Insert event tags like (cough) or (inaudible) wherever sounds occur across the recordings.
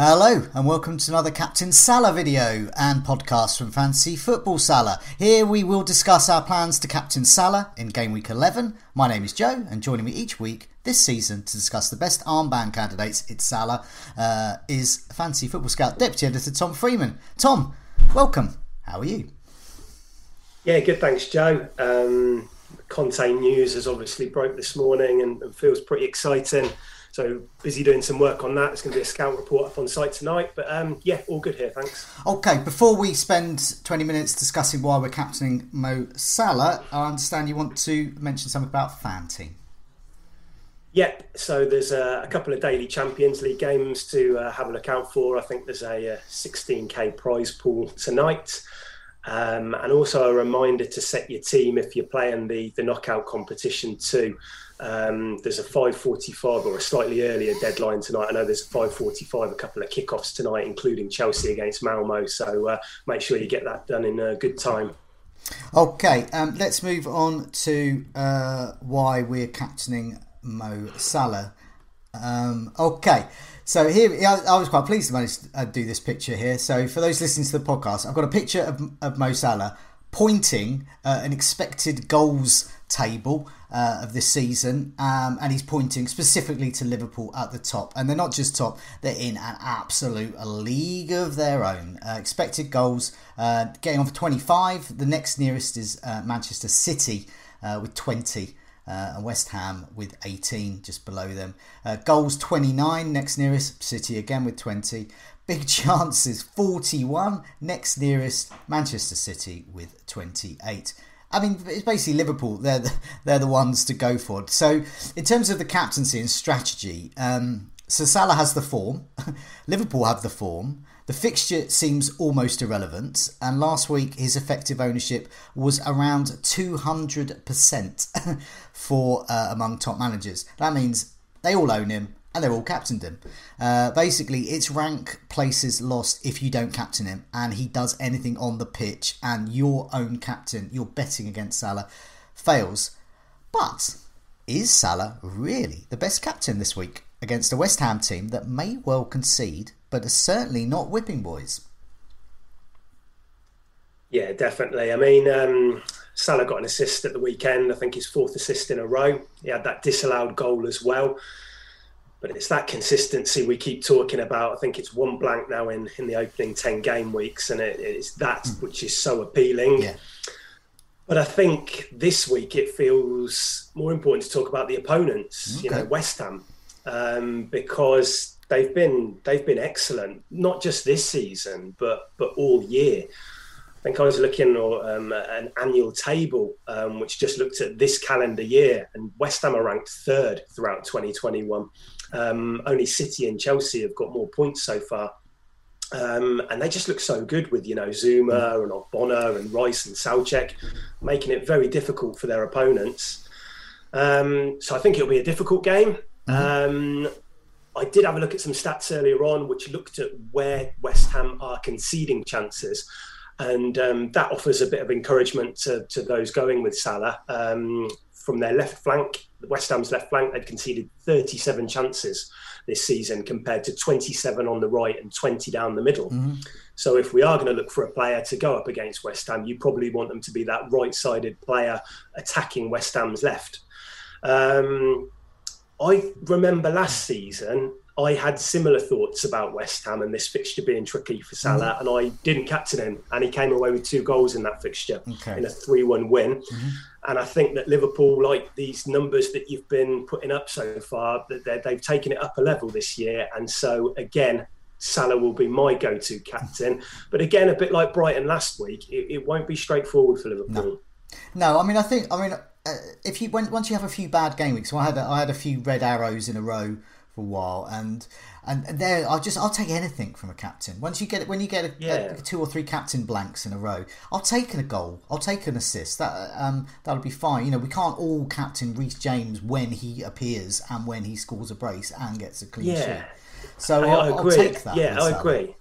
Hello and welcome to another Captain Salah video and podcast from Fantasy Football Salah. Here we will discuss our plans to captain Salah in game week 11. My name is Joe and joining me each week this season to discuss the best armband candidates it's Salah uh, is Fantasy Football Scout Deputy Editor Tom Freeman. Tom, welcome. How are you? Yeah, good. Thanks, Joe. Um, Conte news has obviously broke this morning and, and feels pretty exciting. So busy doing some work on that. It's going to be a scout report up on site tonight. But um, yeah, all good here. Thanks. Okay, before we spend 20 minutes discussing why we're captaining Mo Salah, I understand you want to mention something about Fanteam. Yep. So there's a, a, couple of daily Champions League games to uh, have a look out for. I think there's a, a 16k prize pool tonight. Um, and also a reminder to set your team if you're playing the, the knockout competition too. Um, there's a 5:45 or a slightly earlier deadline tonight. I know there's a 5:45, a couple of kickoffs tonight, including Chelsea against Malmo. So uh, make sure you get that done in a good time. Okay, um, let's move on to uh, why we're captaining Mo Salah. Um, okay, so here I was quite pleased to manage to uh, do this picture here. So for those listening to the podcast, I've got a picture of, of Mo Salah pointing uh, an expected goals table uh, of this season, um, and he's pointing specifically to Liverpool at the top. And they're not just top; they're in an absolute league of their own. Uh, expected goals uh, getting on for 25. The next nearest is uh, Manchester City with 20. Uh, and West Ham with 18 just below them. goals 29, next nearest, City again with 20. Big (laughs) chances 41, next nearest, Manchester City with 28. I mean, it's basically Liverpool. They're the, (laughs) they're the ones to go for. So, in terms of the captaincy and strategy, um, so Salah has the form. (laughs) Liverpool have the form. The fixture seems almost irrelevant, and last week his effective ownership was around 200% (laughs) for uh, among top managers. That means they all own him, and they're all captained him. Uh, basically, it's rank places lost if you don't captain him, and he does anything on the pitch, and your own captain, you're betting against Salah, fails. But is Salah really the best captain this week against a West Ham team that may well concede, but are certainly not whipping boys? Yeah, definitely. I mean, um, Salah got an assist at the weekend. I think his fourth assist in a row. He had that disallowed goal as well but it's that consistency we keep talking about. I think it's one blank now in, in the opening 10 game weeks, and it, it's that mm. which is so appealing. Yeah. But I think this week it feels more important to talk about the opponents, okay. you know, West Ham, um, because they've been they've been excellent, not just this season, but but all year. I think I was looking at um, an annual table um, which just looked at this calendar year, and West Ham are ranked third throughout 2021. Um, only City and Chelsea have got more points so far. Um, and they just look so good with you know Zouma and Ogbonna and Rice and Soucek, making it very difficult for their opponents. Um, so I think it'll be a difficult game. Mm-hmm. Um, I did have a look at some stats earlier on, which looked at where West Ham are conceding chances, and um, that offers a bit of encouragement to, to those going with Salah. Um, from their left flank, West Ham's left flank, they'd conceded 37 chances this season compared to 27 on the right and 20 down the middle. Mm-hmm. So if we are going to look for a player to go up against West Ham, you probably want them to be that right-sided player attacking West Ham's left. Um, I remember last season I had similar thoughts about West Ham and this fixture being tricky for Salah, mm-hmm. and I didn't captain him, and he came away with two goals in that fixture okay. in a three-one win. Mm-hmm. And I think that Liverpool, like these numbers that you've been putting up so far, that they've taken it up a level this year, and so again. Salah will be my go-to captain, (laughs) but again, a bit like Brighton last week, it, it won't be straightforward for Liverpool. No. no, I mean, I think, I mean, if you when, once you have a few bad game weeks, so I had a, I had a few red arrows in a row for a while, and and, there I'll just I'll take anything from a captain. Once you get it, when you get a, yeah. a, two or three captain blanks in a row, I'll take a goal, I'll take an assist. That um that'll be fine. You know, we can't all captain Reece James when he appears and when he scores a brace and gets a clean yeah. sheet. So I, I'll, I'll, take that. Yeah, I agree.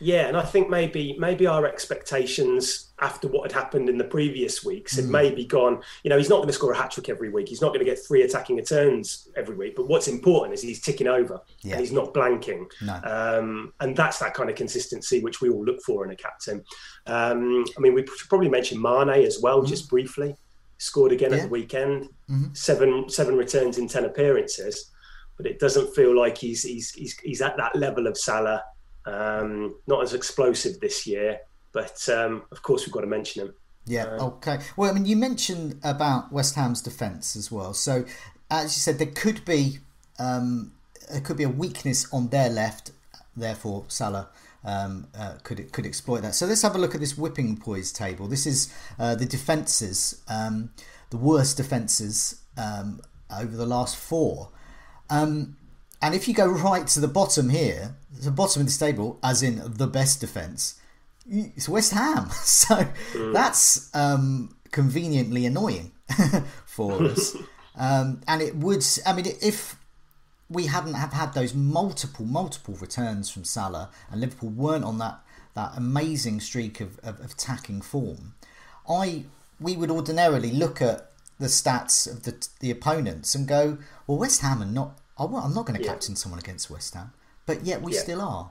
Yeah, and I think maybe maybe our expectations after what had happened in the previous weeks had mm. maybe gone. You know, he's not going to score a hat trick every week. He's not going to get three attacking returns every week. But what's important is he's ticking over yeah. and he's not blanking. No. Um, and that's that kind of consistency which we all look for in a captain. Um, I mean, we should probably mention Mane as well, mm. just briefly. Scored again yeah. at the weekend. Mm-hmm. Seven seven returns in ten appearances. But it doesn't feel like he's he's he's, he's at that level of Salah um, not as explosive this year, but um, of course we've got to mention him. Yeah. Uh, okay. Well, I mean, you mentioned about West Ham's defence as well. So, as you said, there could be um, there could be a weakness on their left. Therefore, Salah um, uh, could could exploit that. So let's have a look at this whipping poise table. This is uh, the defences, um, the worst defences um, over the last four. Um, and if you go right to the bottom here, the bottom of this table, as in the best defence, it's West Ham. (laughs) So mm. that's um, conveniently annoying (laughs) for (laughs) us. um, and it would, I mean, if we hadn't have had those multiple, multiple returns from Salah and Liverpool weren't on that, that amazing streak of, of, of attacking form, I we would ordinarily look at the stats of the the opponents and go, well, West Ham are not I'm not going to yeah. captain someone against West Ham, but yet we yeah. still are.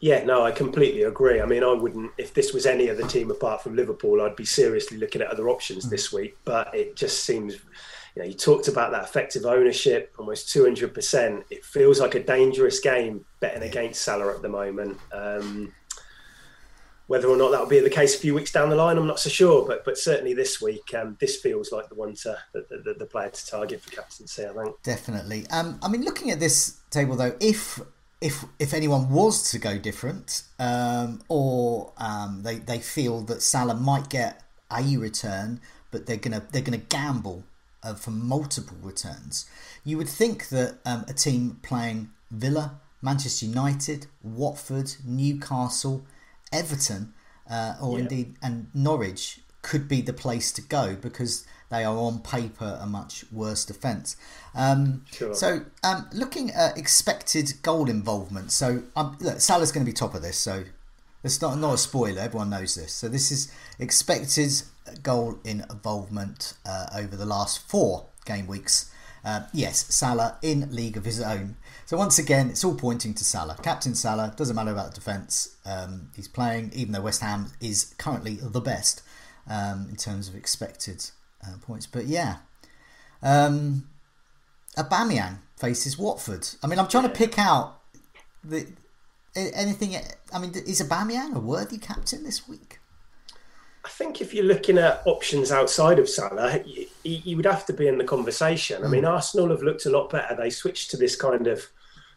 Yeah, no, I completely agree. I mean, I wouldn't, if this was any other team apart from Liverpool, I'd be seriously looking at other options mm. this week. But it just seems, you know, you talked about that effective ownership, almost 200%. It feels like a dangerous game betting yeah. against Salah at the moment. Um, whether or not that will be the case a few weeks down the line, I'm not so sure. But but certainly this week, um, this feels like the one to the, the, the, player to target for captaincy. I think definitely. Um, I mean, looking at this table though, if if if anyone was to go different, um, or um, they they feel that Salah might get a return, but they're gonna they're gonna gamble uh, for multiple returns, you would think that um, a team playing Villa, Manchester United, Watford, Newcastle Everton uh, or yeah. indeed and Norwich could be the place to go because they are on paper a much worse defence. Um, sure. So um, looking at expected goal involvement, so um, look, Salah's going to be top of this, so it's not not a spoiler. Everyone knows this. So this is expected goal involvement uh, over the last four game weeks. Uh, yes, Salah in league of his own. So once again, it's all pointing to Salah. Captain Salah, doesn't matter about the defence. Um, he's playing, even though West Ham is currently the best um, in terms of expected uh, points. But yeah, um, Aubameyang faces Watford. I mean, I'm trying to pick out the anything. I mean, is Aubameyang a worthy captain this week? I think if you're looking at options outside of Salah, you, you would have to be in the conversation. I mean, hmm. Arsenal have looked a lot better. They switched to this kind of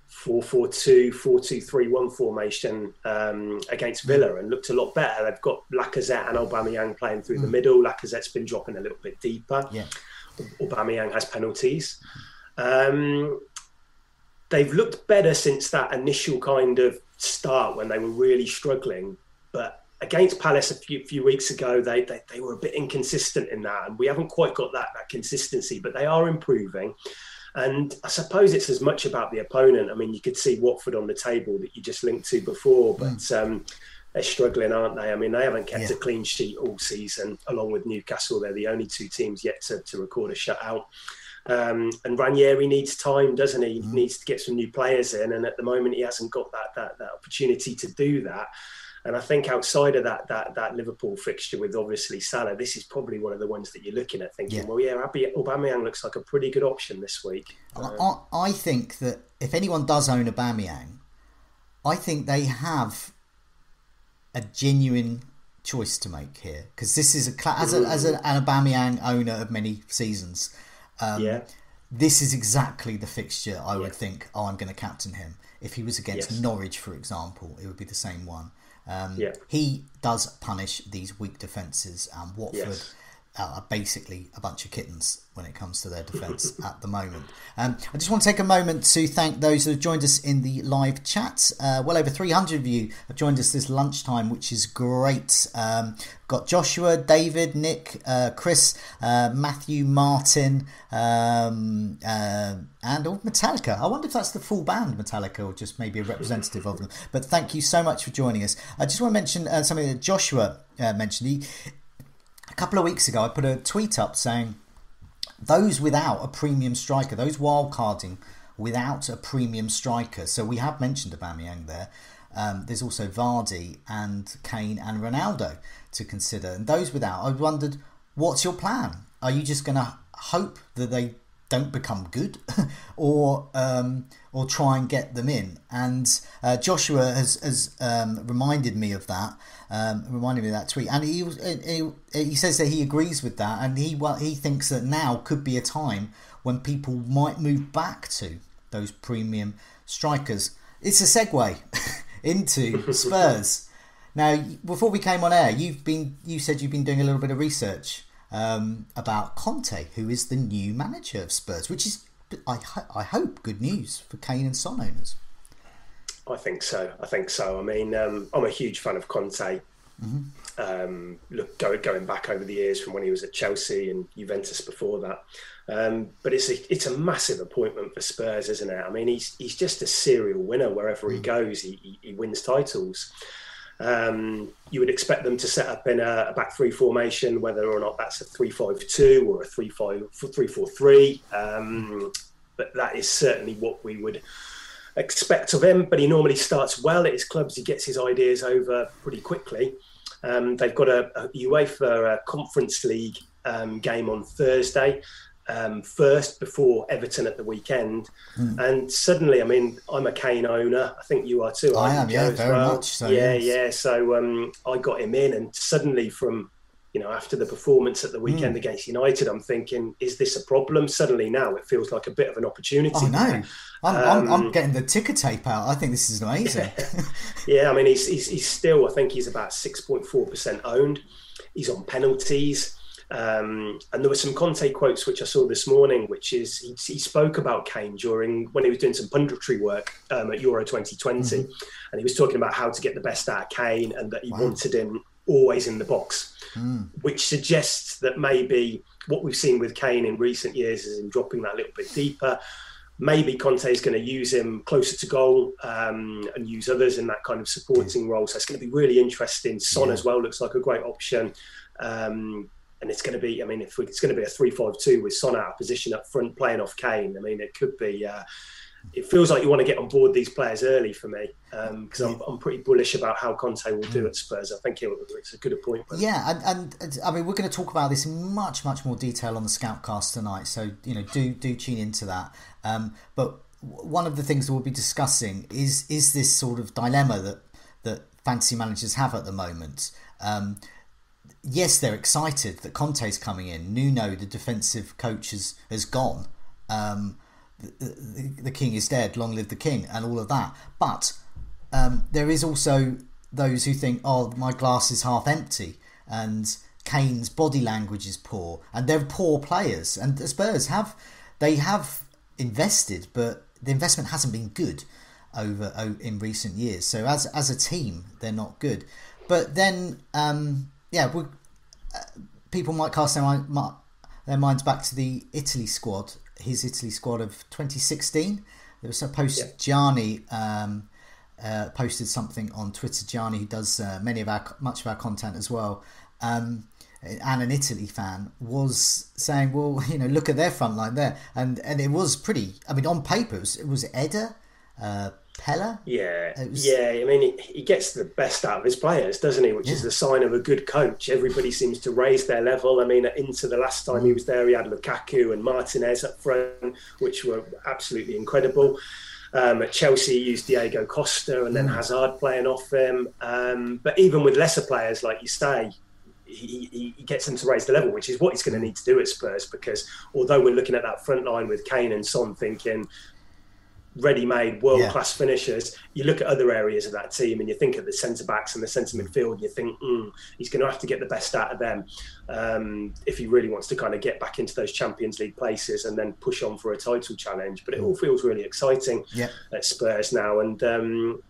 4-4-2, 4-2-3-1 formation um, against Villa and looked a lot better. They've got Lacazette and Aubameyang playing through mm. the middle. Lacazette's been dropping a little bit deeper. Yeah. Aubameyang has penalties. Um, they've looked better since that initial kind of start when they were really struggling. But against Palace a few, few weeks ago, they, they, they were a bit inconsistent in that, and we haven't quite got that that consistency. But they are improving. And I suppose it's as much about the opponent. I mean, you could see Watford on the table that you just linked to before, but mm. um, they're struggling, aren't they? I mean, they haven't kept yeah. a clean sheet all season, along with Newcastle. They're the only two teams yet to, to record a shutout. Um, and Ranieri needs time, doesn't he? He mm. needs to get some new players in, and at the moment he hasn't got that that, that opportunity to do that. And I think outside of that that that Liverpool fixture with obviously Salah, this is probably one of the ones that you're looking at thinking, yeah. well, yeah, Aubameyang looks like a pretty good option this week. I, I think that if anyone does own Aubameyang, I think they have a genuine choice to make here because this is a as, a, as an Aubameyang owner of many seasons. Um, yeah. This is exactly the fixture I would think. Oh, I'm going to captain him. If he was against yes. Norwich, for example, it would be the same one. Um, yeah. He does punish these weak defences, and Watford yes are basically a bunch of kittens when it comes to their defence (laughs) at the moment. Um, I just want to take a moment to thank those who have joined us in the live chat. Uh, well over 300 of you have joined us this lunchtime, which is great. Um, got Joshua, David, Nick, uh, Chris, uh, Matthew, Martin, um, uh, and oh, Metallica. I wonder if that's the full band Metallica or just maybe a representative of them. But thank you so much for joining us. I just want to mention uh, something that Joshua uh, mentioned. He, a couple of weeks ago, I put a tweet up saying those without a premium striker, those wildcarding without a premium striker. So we have mentioned Aubameyang there. Um, there's also Vardy and Kane and Ronaldo to consider. And those without, I wondered, what's your plan? Are you just going to hope that they don't become good, (laughs) or um, or try and get them in. And uh, Joshua has, has um, reminded me of that, um, reminded me of that tweet, and he, he he says that he agrees with that, and he well, he thinks that now could be a time when people might move back to those premium strikers. It's a segue (laughs) into (laughs) Spurs. now, before we came on air, you've been you said you've been doing a little bit of research um, about Conte, who is the new manager of Spurs, which is, I, I hope, good news for Kane and Son owners. I think so. I think so. I mean, um, I'm a huge fan of Conte. Mm-hmm. Um, look, go, going back over the years from when he was at Chelsea and Juventus before that. Um, but it's a it's a massive appointment for Spurs, isn't it? I mean, he's he's just a serial winner wherever mm. he goes. He, he, he wins titles. Um, you would expect them to set up in a, a, back three formation, whether or not that's a three-five-two or a three-five three-four-three. Um, but that is certainly what we would expect of him. But he normally starts well at his clubs. He gets his ideas over pretty quickly. Um, they've got a, a UEFA Conference League um, game on Thursday um, first before Everton at the weekend, mm. and suddenly, I mean, I'm a Kane owner. I think you are too. I am, yeah, very well. much. So, yeah, yes. yeah. So um, I got him in, and suddenly, from you know, after the performance at the weekend mm. against United, I'm thinking, is this a problem? Suddenly, now it feels like a bit of an opportunity. Oh no, I'm, um, I'm, I'm, getting the ticker tape out. I think this is amazing. (laughs) yeah, I mean, he's, he's, he's still, I think he's about six point four percent owned. He's on penalties. Um, and there were some Conte quotes which I saw this morning, which is he, he spoke about Kane during when he was doing some punditry work um, at Euro 2020, mm-hmm. and he was talking about how to get the best out of Kane and that he wow. wanted him always in the box, mm. which suggests that maybe what we've seen with Kane in recent years is him dropping that little bit deeper. Maybe Conte is going to use him closer to goal um, and use others in that kind of supporting mm. role. So it's going to be really interesting. Son yeah. as well looks like a great option. Um, and it's going to be. I mean, if it's going to be a three-five-two with Son out of position up front, playing off Kane. I mean, it could be. Uh, it feels like you want to get on board these players early for me because um, I'm, I'm pretty bullish about how Conte will do at Spurs. I think it's a good appointment. Yeah, and, and, I mean we're going to talk about this in much much more detail on the Scoutcast tonight. So you know do do tune into that. Um, but one of the things that we'll be discussing is is this sort of dilemma that that fantasy managers have at the moment. Um, yes, they're excited that Conte's coming in. Nuno, the defensive coach, has, has gone. Um, the, the, the, king is dead, long live the king, and all of that. But um, there is also those who think, oh, my glass is half empty, and Kane's body language is poor, and they're poor players. And the Spurs have they have invested, but the investment hasn't been good over in recent years. So as as a team, they're not good. But then um, yeah, we, uh, people might cast their, mind, their minds back to the Italy squad, his Italy squad of 2016. There was a post yeah. Gianni um, uh, posted something on Twitter. Gianni, who does uh, many of our much of our content as well, um, and an Italy fan, was saying, "Well, (laughs) you know, look at their front line there," and and it was pretty. I mean, on paper, it was, it was Eder, uh, Pellè. Yeah, was... yeah. I mean, he, he, gets the best out of his players, doesn't he? Which yeah. is the sign of a good coach. Everybody seems to raise their level. I mean, into the last time mm. he was there, he had Lukaku and Martinez up front, which were absolutely incredible. Um, at Chelsea, he used Diego Costa and then mm. Hazard playing off him. Um, but even with lesser players, like you say, he, he, he, gets them to raise the level, which is what he's going to need to do at Spurs. Because although we're looking at that front line with Kane and Son, thinking ready-made world-class yeah. finishers. You look at other areas of that team, and you think of the centre backs and the centre midfield. And you think mm, he's going to have to get the best out of them um, if he really wants to kind of get back into those Champions League places and then push on for a title challenge. But it all feels really exciting yeah. at Spurs now, and um,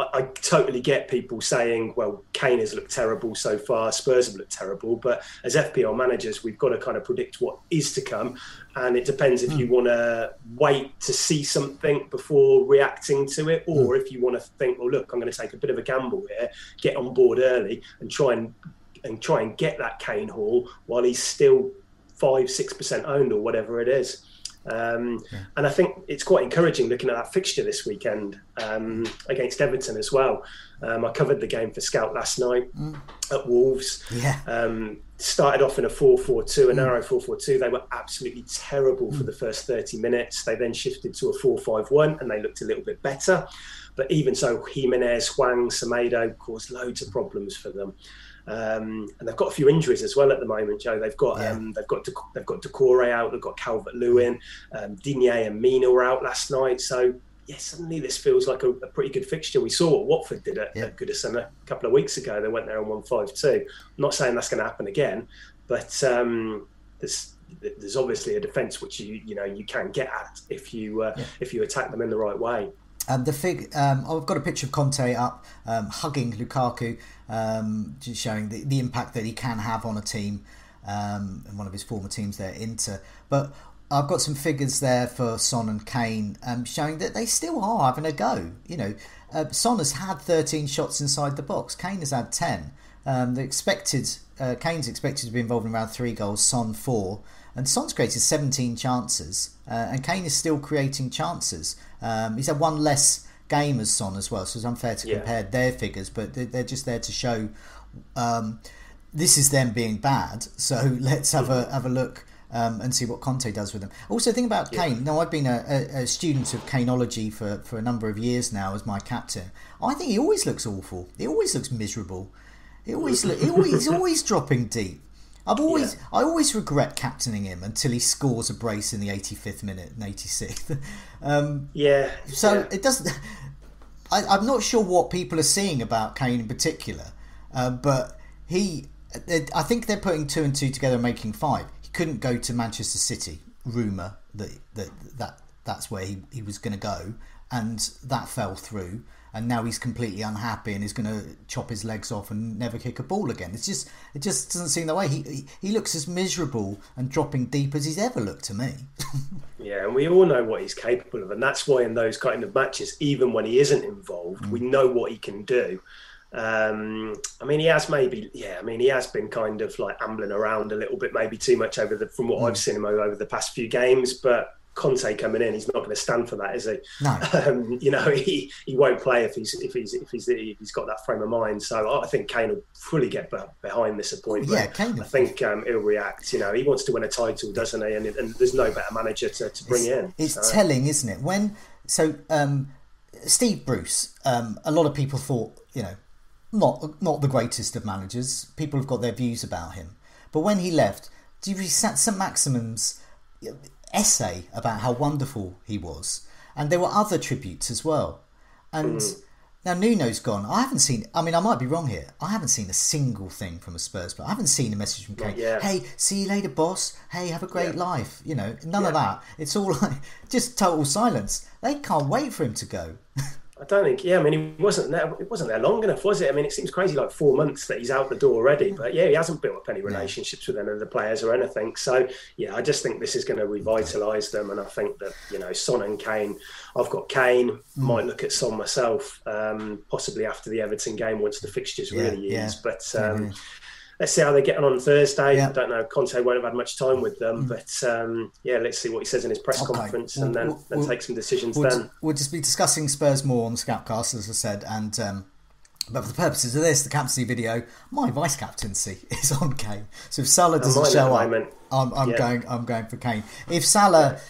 I, I, totally get people saying, well, Kane has looked terrible so far, Spurs have looked terrible. But as FPL managers, we've got to kind of predict what is to come. And it depends if mm. you want to wait to see something before reacting to it, or mm. if you want to think, well, look, I'm going to take a bit of a gamble here, get on board early and try and and try and get that Kane haul while he's still five, six percent owned or whatever it is. Um, yeah. And I think it's quite encouraging looking at that fixture this weekend um, against Everton as well. Um, I covered the game for Scout last night mm. at Wolves. Yeah. Um, started off in a 4 4 2, a narrow 4 4 2. They were absolutely terrible mm. for the first 30 minutes. They then shifted to a 4 5 1 and they looked a little bit better. But even so, Jimenez, Hwang, Semedo caused loads of problems for them. Um, and they've got a few injuries as well at the moment, Joe. They've got yeah. um, they've got they've got Doucouré out, they've got Calvert Lewin, um, Digne and Mina were out last night. So yeah, suddenly this feels like a, a pretty good fixture. We saw what Watford did at, yeah. at Goodison a couple of weeks ago. They went there and won five two. I'm not saying that's going to happen again, but um, there's there's obviously a defence which you you know you can get at if you uh, yeah. if you attack them in the right way. Um, the fig, um, I've got a picture of Conte up um, hugging Lukaku, um, just showing the, the impact that he can have on a team um, in one of his former teams there, Inter. But I've got some figures there for Son and Kane um, showing that they still are having a go. You know, uh, Son has had 13 shots inside the box, Kane has had 10. the expected uh, Kane's expected to be involved in around three goals, Son four. And Son's created 17 chances, uh, and Kane is still creating chances. Um, he's had one less game as Son as well, so it's unfair to yeah. compare their figures, but they're, just there to show um, this is them being bad. So (laughs) let's have a have a look. Um, and see what Conte does with them. Also, think about yeah. Kane. Now, I've been a, a, a, student of Kaneology for, for a number of years now as my captain. I think he always looks awful. He always looks miserable. He always look, he always, he's (laughs) always dropping deep. I've always yeah. I always regret captaining him until he scores a brace in the 85th minute and 86th. (laughs) Um, yeah. So yeah. it doesn't. I, am not sure what people are seeing about Kane in particular, uh, but he. I think they're putting two and two together, and making five. He couldn't go to Manchester City. Rumor that that that that's where he, he was going to go, and that fell through and now he's completely unhappy and he's going to chop his legs off and never kick a ball again. It's just it just doesn't seem the way. He he, he looks as miserable and dropping deep as he's ever looked to me. (laughs) yeah, and we all know what he's capable of, and that's why in those kind of matches, even when he isn't involved, mm. we know what he can do. Um, I mean, he has maybe, yeah. I mean, he has been kind of like ambling around a little bit, maybe too much over the from what mm. I've seen him over the past few games. But Conte coming in, he's not going to stand for that, is he? No. (laughs) Um, you know, he, he won't play if he's if he's if he's if he's got that frame of mind. So I think Kane will fully get behind this appointment. Yeah, Kane. I think um, he'll react. You know, he wants to win a title, doesn't he? And, and there's no better manager to, to bring it's, in. It's so. telling, isn't it? When so um, Steve Bruce, um, a lot of people thought, you know, not not the greatest of managers. People have got their views about him, but when he left, do you read St Maximin's? Essay about how wonderful he was, and there were other tributes as well. And mm. now Nuno's gone. I haven't seen. I mean, I might be wrong here. I haven't seen a single thing from a Spurs player. I haven't seen a message from Kane. Hey, see you later, boss. Hey, have a great yeah. life. You know, none yeah. of that. It's all (laughs) like just total silence. They can't wait for him to go. (laughs) I don't think. Yeah, I mean, he wasn't there. It wasn't there long enough, was it? I mean, it seems crazy, like four months that he's out the door already. But yeah, he hasn't built up any relationships with any of the players or anything. So yeah, I just think this is going to revitalise them, and I think that you know, Son and Kane. I've got Kane. Mm. Might look at Son myself, um, possibly after the Everton game once the fixtures really yeah, ease. But um, let's see how they get on Thursday. Yeah. I don't know. Conte won't have had much time with them, mm. but um, yeah, let's see what he says in his press okay. conference and then, we'll, then we'll, take some decisions. We'll, then we'll just be discussing Spurs more on the Scoutcast, as I said, and. Um, but for the purposes of this, the captaincy video, my vice captaincy (laughs) is on Kane. So if Salah doesn't show up, I'm, I'm yeah. going. I'm going for Kane. If Salah,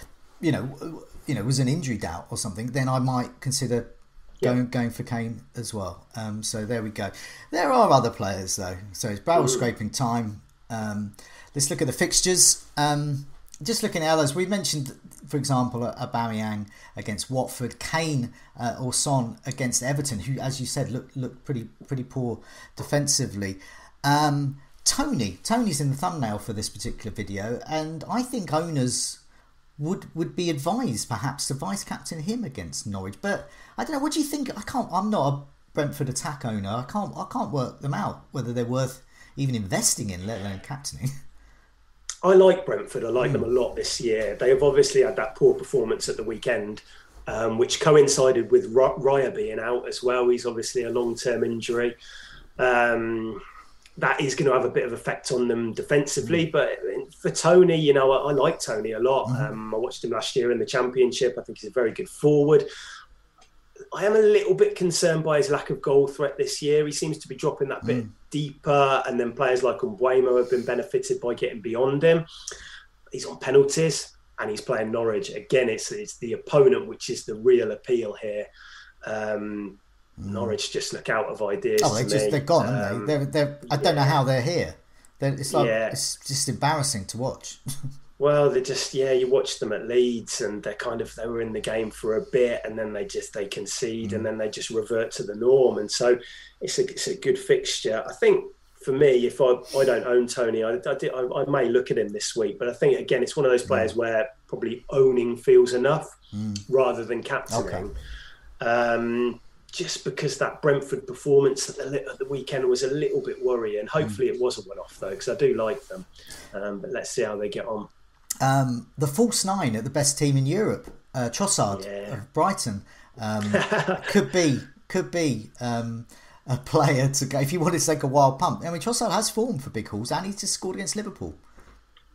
you know, you know, was an injury doubt or something, then I might consider going going for Kane as well. Um, so there we go. There are other players though. So it's barrel scraping time. Um, let's look at the fixtures. Um, just looking at others, we mentioned, for example, a Aubameyang against Watford, Kane uh, or Son against Everton, who, as you said, looked looked pretty pretty poor defensively. Um, Toney, Toney's in the thumbnail for this particular video, and I think owners would would be advised perhaps to vice captain him against Norwich. But I don't know. What do you think? I can't. I'm not a Brentford attack owner. I can't. I can't work them out whether they're worth even investing in, let alone captaining. (laughs) I like Brentford. I like mm. them a lot this year. They have obviously had that poor performance at the weekend, um, which coincided with Raya being out as well. He's obviously a long-term injury. Um, that is going to have a bit of effect on them defensively. Mm. But for Toney, you know, I, I like Toney a lot. Mm. Um, I watched him last year in the Championship. I think he's a very good forward. I am a little bit concerned by his lack of goal threat this year. He seems to be dropping that bit mm. deeper, and then players like Mbeumo have been benefited by getting beyond him. He's on penalties, and he's playing Norwich again. It's it's the opponent which is the real appeal here. Um. Norwich just look out of ideas. Oh, they just me. they're gone, um, aren't they? Um, they're, they're, I don't yeah. know how they're here. They're, it's like yeah. it's just embarrassing to watch. (laughs) well, they just yeah, you watch them at Leeds, and they're kind of they were in the game for a bit, and then they just they concede, mm. and then they just revert to the norm, and so it's a it's a good fixture. I think for me, if I, I don't own Toney, I, I, I, may look at him this week. But I think again, it's one of those players mm. where probably owning feels enough mm. rather than captaining. Okay. Um, just because that Brentford performance at the, at the, weekend was a little bit worrying. Hopefully, mm. it was a one off though, because I do like them. Um, but let's see how they get on. Um, the false nine at the best team in Europe, uh, Trossard yeah. of Brighton, um, (laughs) could be could be um, a player to go if you want to take a wild pump. I mean, Trossard has form for big hauls, and he's just scored against Liverpool.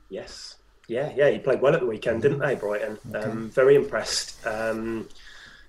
Yes, yeah, yeah, he played well at the weekend, didn't they, Brighton? Okay. Um, very impressed.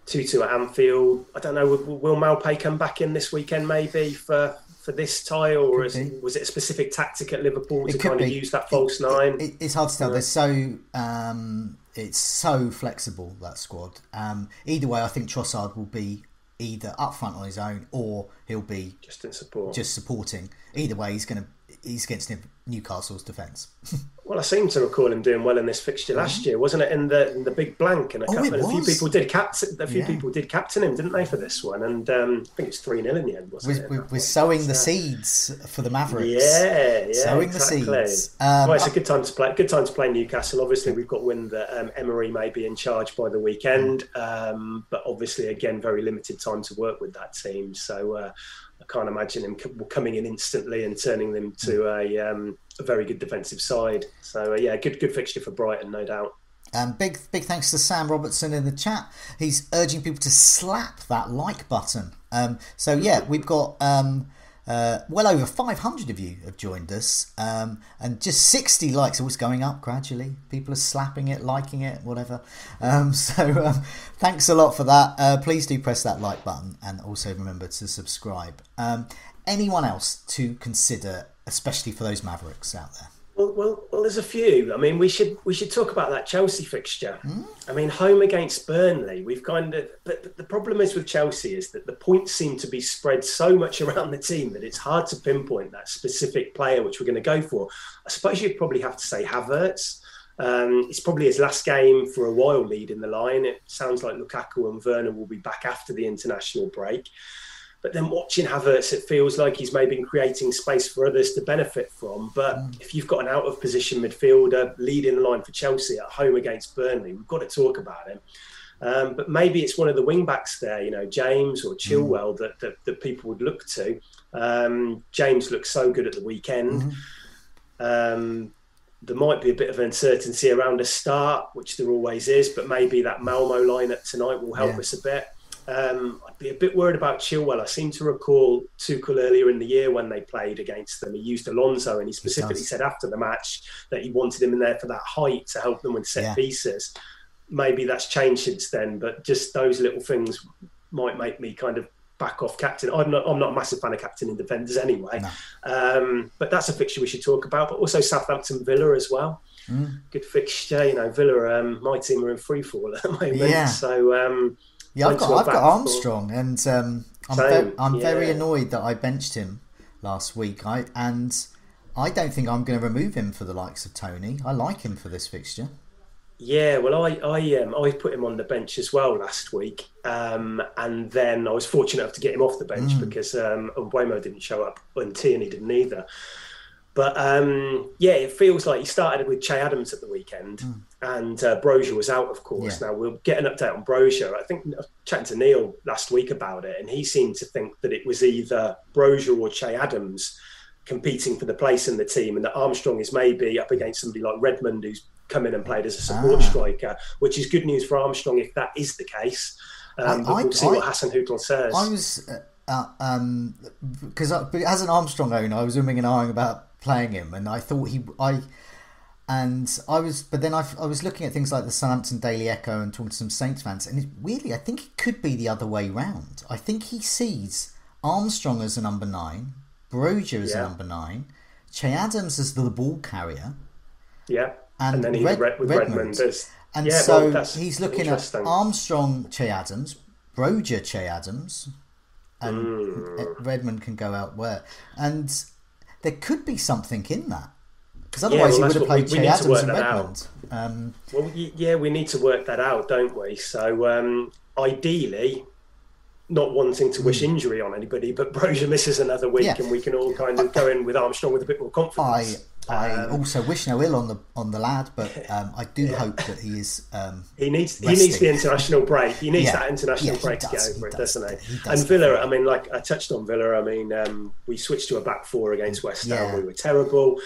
Two two at Anfield. I don't know. Will, will Maupay come back in this weekend? Maybe for for this tie, or is, was it a specific tactic at Liverpool it to kind be. of use that false it, nine? It, it's hard to tell. They're so um, it's so flexible that squad. Um, either way, I think Trossard will be either up front on his own or he'll be just in support, just supporting. Either way, he's going to he's against Newcastle's defence. (laughs) well, I seem to recall him doing well in this fixture last mm-hmm. year, wasn't it? In the in the big blank, and a, oh, couple, a few people did captain. A few yeah. people did captain him, didn't they, for this one? And um, I think it's three 0 in the end. Wasn't we're, it? We're sowing the seeds for the Mavericks. Yeah, yeah, sowing exactly. the seeds. Um, well, it's a good time to play. Good time to play Newcastle. Obviously, we've got wind that um, Emery may be in charge by the weekend, um, but obviously, again, very limited time to work with that team. So. Uh, I can't imagine him coming in instantly and turning them to hmm. a, um, a very good defensive side. So uh, yeah, good good fixture for Brighton, no doubt. Um, big big thanks to Sam Robertson in the chat. He's urging people to slap that like button. Um, so yeah, we've got um, uh, well over 500 of you have joined us, um, and just 60 likes. Always going up gradually. People are slapping it, liking it, whatever. Um, (laughs) so um, thanks a lot for that. Uh, please do press that like button, and also remember to subscribe. Um, anyone else to consider, especially for those Mavericks out there? Well, well, well, there's a few. I mean, we should we should talk about that Chelsea fixture. Mm. I mean, home against Burnley, we've kind of. But the problem is with Chelsea is that the points seem to be spread so much (laughs) around the team that it's hard to pinpoint that specific player which we're going to go for. I suppose you'd probably have to say Havertz. Um, it's probably his last game for a while leading the line. It sounds like Lukaku and Werner will be back after the international break. But then watching Havertz, it feels like he's maybe been creating space for others to benefit from. But mm. if you've got an out of position midfielder leading the line for Chelsea at home against Burnley, we've got to talk about him. Um, but maybe it's one of the wing backs there, you know, James or Chilwell, mm. that, that, that, people would look to. Um, James looked so good at the weekend. Mm. Um, there might be a bit of uncertainty around a start, which there always is, but maybe that Malmo lineup tonight will help yeah. us a bit. Um, I'd be a bit worried about Chilwell. I seem to recall Tuchel earlier in the year when they played against them. He used Alonso, and he specifically he said after the match that he wanted him in there for that height to help them with set yeah. pieces. Maybe that's changed since then, but just those little things might make me kind of back off captain. I'm not. I'm not a massive fan of captain in defenders anyway. No. Um, but that's a fixture we should talk about. But also Southampton Villa as well. Mm. Good fixture. You know, Villa. Um, my team are in free fall at the moment. Yeah. So. Um, yeah, I've got I've got Armstrong, and um, I'm Same, ve- I'm yeah. very annoyed that I benched him last week. I and I don't think I'm going to remove him for the likes of Toney. I like him for this fixture. Yeah, well, I I um, I put him on the bench as well last week, um, and then I was fortunate enough to get him off the bench mm. because um, didn't show up and Tierney didn't either. But um, yeah, it feels like he started with Che Adams at the weekend, mm. and uh, Broja was out, of course. Yeah. Now we'll get an update on Broja. I think I was chatting to Neil last week about it, and he seemed to think that it was either Broja or Che Adams competing for the place in the team, and that Armstrong is maybe up against somebody like Redmond, who's come in and played as a support ah. striker, which is good news for Armstrong if that is the case. Um, I, I, we'll see I, what Hasenhüttl says. I was. Uh, uh, um, because as an Armstrong owner, I was umming and ahhing about playing him, and I thought he I and I was, but then I, I was looking at things like the Southampton Daily Echo and talking to some Saints fans, and it, weirdly, I think it could be the other way round. I think he sees Armstrong as a number nine, Broja as yeah. a number nine, Che Adams as the ball carrier, yeah, and, and then Red, Red, with Redmond. Redmond and yeah, so well, he's looking at Armstrong, Che Adams, Broja, Che Adams, and mm. Redmond can go out where, and there could be something in that. Because otherwise, yeah, well, he would have played we, we Adams and Redmond. Um, well, yeah, we need to work that out, don't we? So, um, ideally, not wanting to wish hmm. injury on anybody, but Broja misses another week, yeah. and we can all kind of go in with Armstrong with a bit more confidence. I, I um, also wish no ill on the on the lad, but (laughs) um, I do yeah. hope that he is. Um, he needs resting. he needs the international break. He needs yeah. that international break does, to get over it, does, doesn't he? does and Villa, I mean, like I touched on Villa. I mean, um, we switched to a back four against West Ham. We were terrible.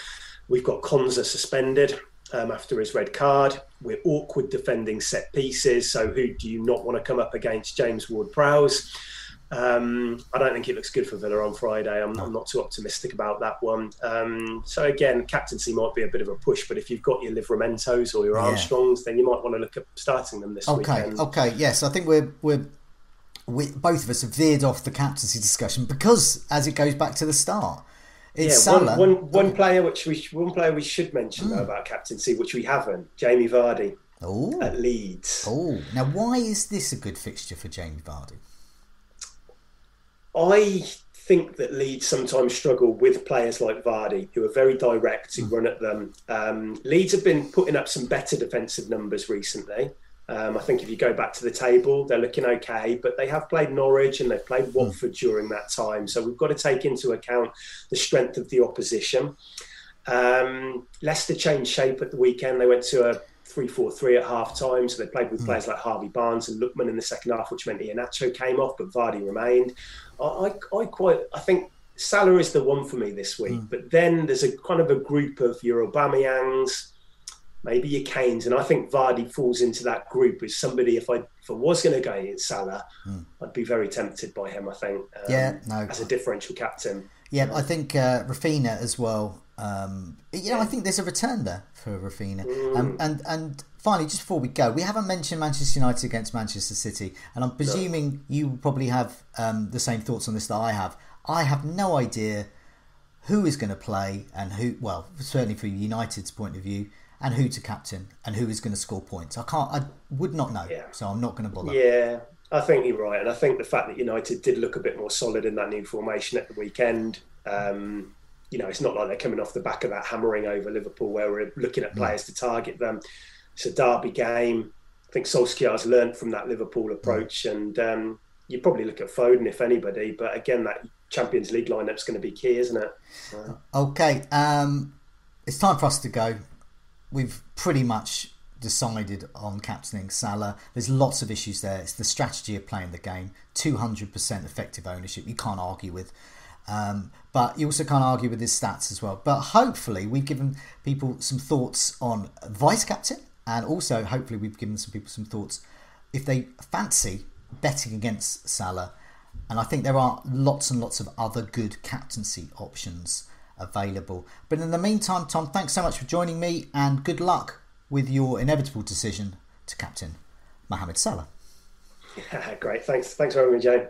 We've got Konsa suspended um, after his red card. We're awkward defending set pieces. So who do you not want to come up against? James Ward-Prowse. Um, I don't think it looks good for Villa on Friday. I'm, I'm not too optimistic about that one. Um, so again, captaincy might be a bit of a push, but if you've got your Livramentos or your yeah. Armstrongs, then you might want to look at starting them this okay. weekend. Okay, yes, I think we're we're we, both of us have veered off the captaincy discussion because as it goes back to the start, it's yeah, Salah. One, one, one player which we one player we should mention mm. though about captaincy, which we haven't, Jamie Vardy Ooh. at Leeds. Oh, now why is this a good fixture for Jamie Vardy? I think that Leeds sometimes struggle with players like Vardy, who are very direct, who mm. run at them. Um, Leeds have been putting up some better defensive numbers recently. Um, I think if you go back to the table, they're looking okay, but they have played Norwich and they've played hmm. Watford during that time. So we've got to take into account the strength of the opposition. Um, Leicester changed shape at the weekend. They went to a 3 4 3 at half time. So they played with mm. players like Harvey Barnes and Lookman in the second half, which meant Iheanacho came off, but Vardy remained. I, I, I, quite, I think Salah is the one for me this week. Mm. But then there's a kind of a group of your Aubameyangs, maybe your Kanes, and I think Vardy falls into that group as somebody. If I if I was going to go in Salah, mm. I'd be very tempted by him. I think. Um, yeah, no, as a differential captain. Yeah, I think uh, as well. Um, you know, I think there's a return there for Raphinha. Mm. Um, and and finally, just before we go, we haven't mentioned Manchester United against Manchester City, and I'm presuming no. you probably have um, the same thoughts on this that I have. I have no idea who is going to play and who. Well, certainly from United's point of view, and who to captain and who is going to score points. I can't. I would not know. Yeah. So I'm not going to bother. Yeah. I think you're right, and I think the fact that United did look a bit more solid in that new formation at the weekend, um, you know, it's not like they're coming off the back of that hammering over Liverpool, where we're looking at players to target them. It's a derby game. I think Solskjaer's learned from that Liverpool approach, and um, you probably look at Foden if anybody. But again, that Champions League lineup's going to be key, isn't it? So. Okay, um, it's time for us to go we've pretty much decided on captaining Salah. There's lots of issues there. It's the strategy of playing the game. 200% effective ownership. You can't argue with. Um, but you also can't argue with his stats as well. But hopefully, we've given people some thoughts on vice captain, and also hopefully, we've given some people some thoughts if they fancy betting against Salah, and I think there are lots and lots of other good captaincy options available. But in the meantime, Tom, thanks so much for joining me, and good luck with your inevitable decision to captain Mohamed Salah. (laughs) Great, thanks. Thanks for having me, Jay.